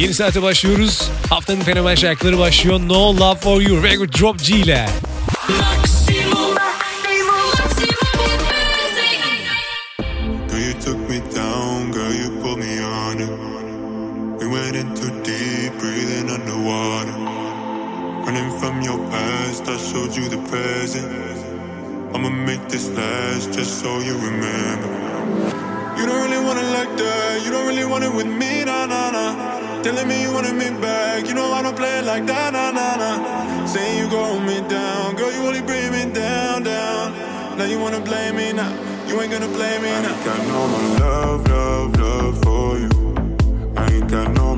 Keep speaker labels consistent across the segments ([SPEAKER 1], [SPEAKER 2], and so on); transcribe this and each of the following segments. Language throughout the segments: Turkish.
[SPEAKER 1] Yeni saate başlıyoruz. Haftanın fenomen şarkıları başlıyor. No Love For You, Record Drop G ile.
[SPEAKER 2] You don't really want like that, you don't really want it with me, nah. Telling me you wanted me back, you know I don't play like that, nah, nah, nah. Saying you gon' me down, girl, you only bring me down, down. Now you wanna blame me now, you ain't gonna blame me
[SPEAKER 3] I
[SPEAKER 2] now.
[SPEAKER 3] ain't got no more love, love, love for you. I ain't got no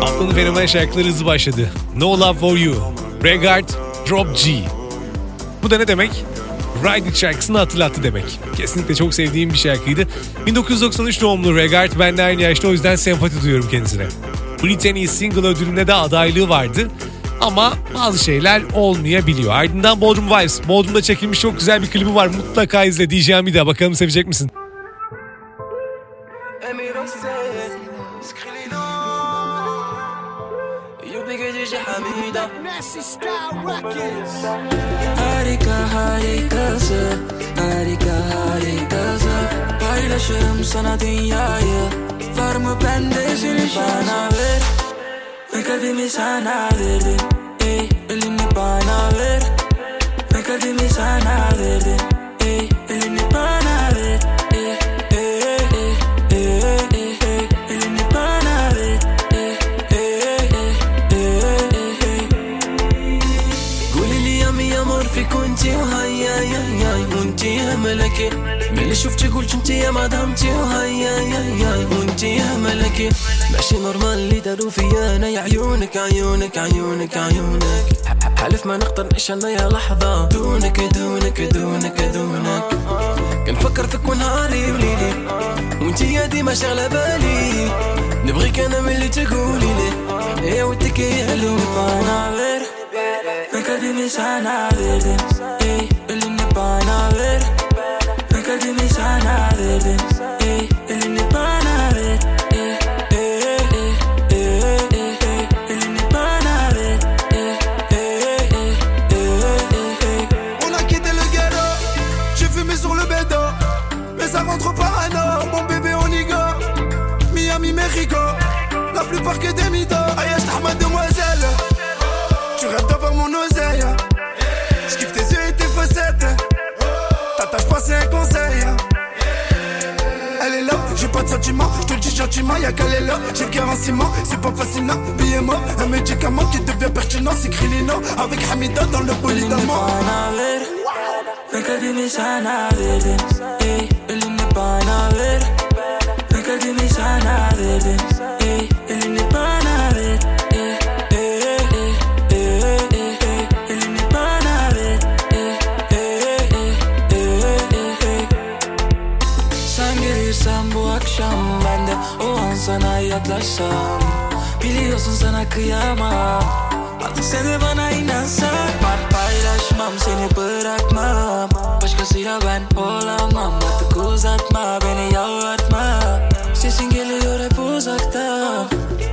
[SPEAKER 1] Haftanın fenomen şarkıları hızlı başladı. No Love For You, Regard Drop G. Bu da ne demek? Ride It şarkısını hatırlattı demek. Kesinlikle çok sevdiğim bir şarkıydı. 1993 doğumlu Regard benimle aynı yaşta o yüzden sempati duyuyorum kendisine. Britney Single ödülünde de adaylığı vardı ama bazı şeyler olmayabiliyor. Ardından Bodrum Vibes. Bodrum'da çekilmiş çok güzel bir klibi var. Mutlaka izle. Diyeceğim bir de bakalım sevecek misin?
[SPEAKER 4] Harika harikası. Harika harikası. Paylaşırım sana dünyayı. Var mı bende seni bana ver kalbimi sana verdim Ey elini bana ver Ben kalbimi sana verdim داروا فيا أنا يا عيونك عيونك عيونك عيونك. حلف ما نقدر نعيش أنا يا لحظة. دونك دونك دونك دونك. كنفكر فيك ونهاري وليلي. وانتي يا ديما شغلة بالي. نبغيك أنا من اللي تقولي لي. يا ودك يا لون أنا غير Ben kalbimi sana verdim Ey elini bana ver Ben kalbimi sana
[SPEAKER 5] Hiroshima, y'a Kalelo. J'ai le cœur en ciment, c'est pas fascinant. Mort, un médicament qui devient pertinent. C'est Krilino avec Hamida dans le.
[SPEAKER 4] Elini sana yaklaşsam Biliyorsun sana kıyamam. Artık sen de bana inansan. Ben paylaşmam seni bırakmam. Başkasıyla ben olamam. Artık uzatma beni yalvartma. Sesin geliyor hep uzaktan.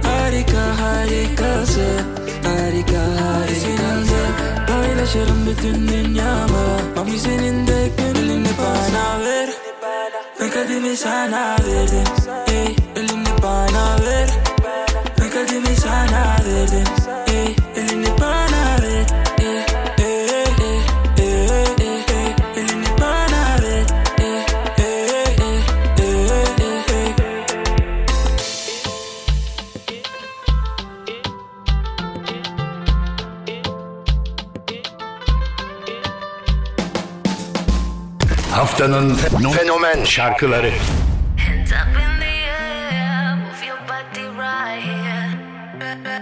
[SPEAKER 4] Harika harikasın Harika harikasın Paylaşırım bütün dünyamı. Mami senin de gönlünü bana ver. Ben kalbimi sana verdim. Ey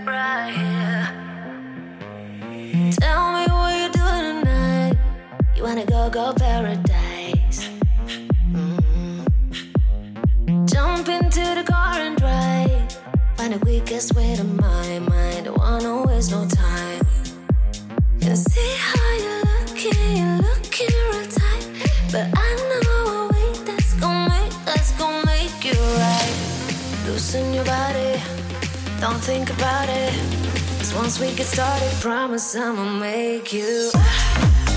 [SPEAKER 6] right here. Tell me what you're doing tonight. You wanna go go paradise? Mhm. Jump into the car and drive. Find the quickest way to my mind. Wanna waste no time. Can see how you're looking, you're looking real tight. But I Loosen your body, don't think about it. 'Cause once we get started, promise I'ma make you.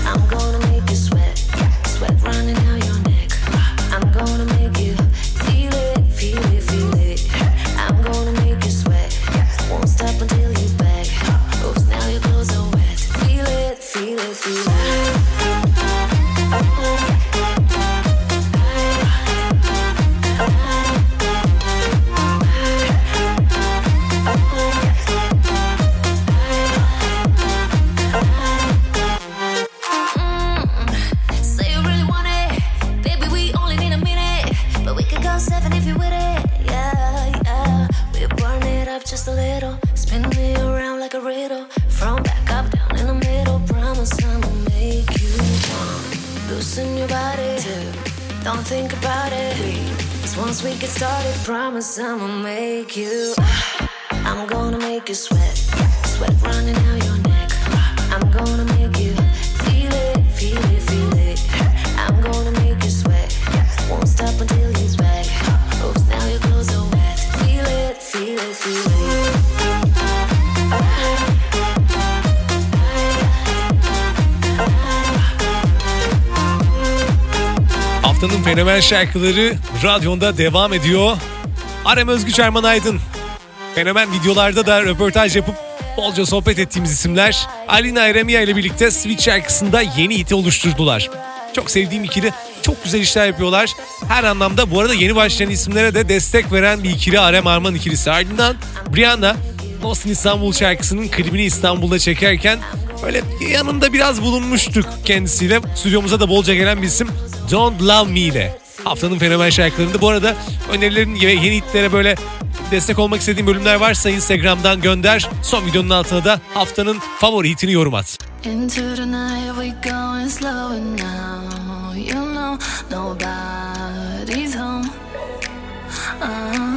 [SPEAKER 6] I'm gonna make you sweat, sweat running down your neck. I'm gonna make you feel it, feel it, feel it. I'm gonna make you sweat, won't stop until you back. Oops, now your clothes are wet. Feel it, feel it, feel it. Loosen your body, don't think about it. Cause once we get started, promise I'ma make you. I'm gonna make you sweat, sweat running down your neck.
[SPEAKER 1] Haftanın fenomen şarkıları radyonda devam ediyor. Arem Özgüç Erman Aydın. Fenomen videolarda da röportaj yapıp bolca sohbet ettiğimiz isimler Alina Eremia ile birlikte Switch şarkısında yeni hiti oluşturdular. Çok sevdiğim ikili çok güzel işler yapıyorlar. Her anlamda bu arada yeni başlayan isimlere de destek veren bir ikili Arem Arman ikilisi. Ardından Brianna Lost in İstanbul şarkısının klibini İstanbul'da çekerken böyle yanında biraz bulunmuştuk kendisiyle. Stüdyomuza da bolca gelen bir isim Don't Love Me ile. Haftanın fenomen şarkılarında bu arada önerilerin ve yeni hitlere böyle destek olmak istediğin bölümler varsa Instagram'dan gönder. Son videonun altına da haftanın favori hitini yorum at.
[SPEAKER 6] Into the night we going slow now you know nobody's home. Uh, in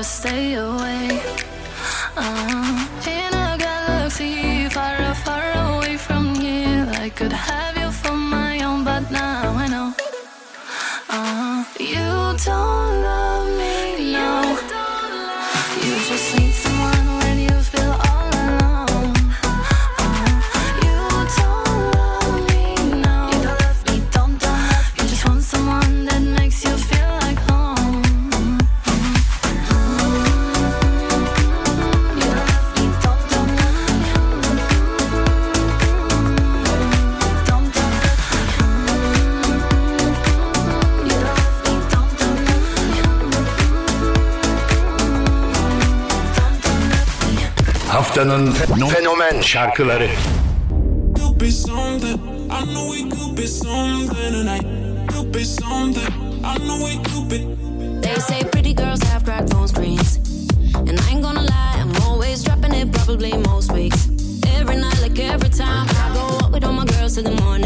[SPEAKER 6] to stay away. Uh, in a galaxy far, far away from here, I could have you for my own, but now I know. Uh, you don't
[SPEAKER 7] Haftanın fenomen şarkıları.
[SPEAKER 4] Could be something. I know we could be something tonight. Could be something. I know we could be.
[SPEAKER 6] They say pretty girls have cracked phone screens. And I ain't gonna lie, I'm always dropping it probably most weeks. Every night, like every time, I go out with all my girls till the morning.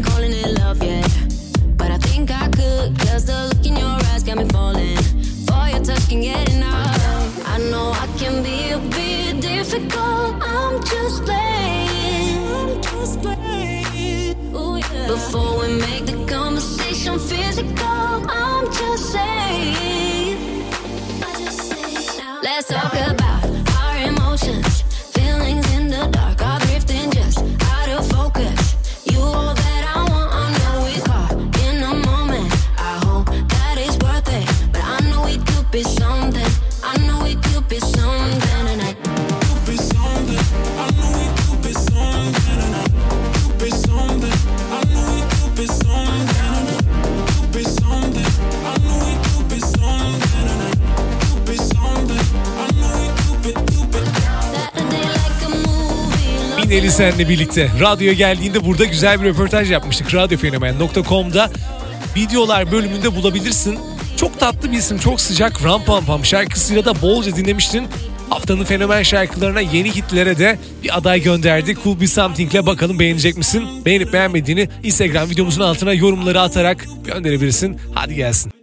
[SPEAKER 6] Ain't calling it love yet. But I think I could, cause the look in your eyes got me falling. For your touch can get enough. I know I can be a bit difficult. I'm just playing. I'm just playing. Ooh, yeah. Before we make the conversation physical, I'm just saying. Just Let's talk about movie.
[SPEAKER 1] Mineli senle birlikte radyoya geldiğinde burada güzel bir röportaj yapmıştık radyofenomen.com'da. Videolar bölümünde bulabilirsin. Çok tatlı bir isim, çok sıcak Ram Pam Pam şarkısıyla da bolca dinlemiştin. Haftanın fenomen şarkılarına yeni hitlere de bir aday gönderdi. Cool Be Something'le bakalım beğenecek misin? Beğenip beğenmediğini Instagram videomuzun altına yorumları atarak gönderebilirsin. Hadi gelsin.